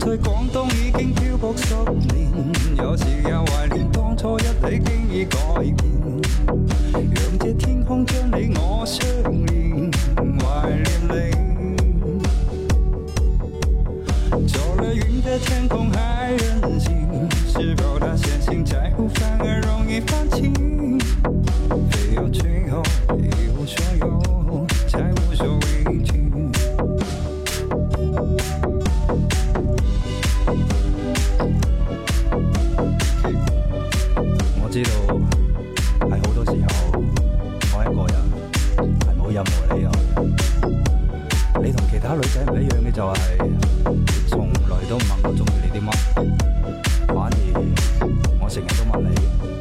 在广东已经漂泊十年，有时也怀念当初一起经已改变。让这天空将你我相连，怀念你。走了云的天空还任性，是否太相信在乎反而容易放弃？知道係好多時候，我一個人係冇任何理由。你同其他女仔唔一樣嘅就係，從來都唔問我中意你啲乜，反而我成日都問你。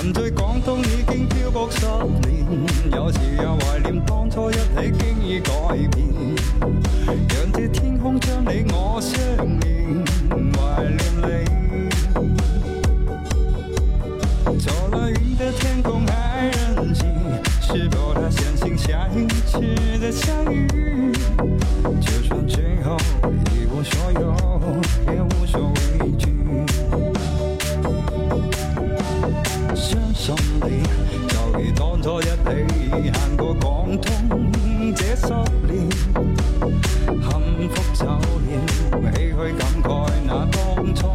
人在广东已经漂泊十年，有时也怀念当初一起，经已改变。让这天空将你我相连，怀念你。走了云的天空还任意，是否他相信下一次的相遇，就算最后一无所有。也多一起行过广东这十年，幸福走了。唏嘘感慨那当初。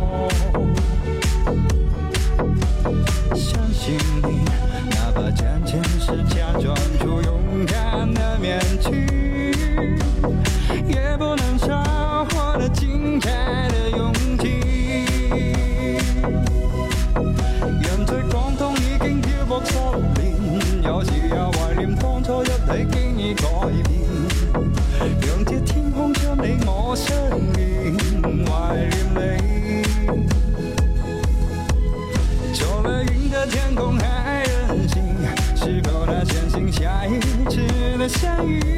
相信你，哪怕仅仅是假装出勇敢的面具，也不能少获得精彩的勇气。人在广东已经漂泊。生命万里美，走了云的天空还任性，是否他真心下一次的相遇？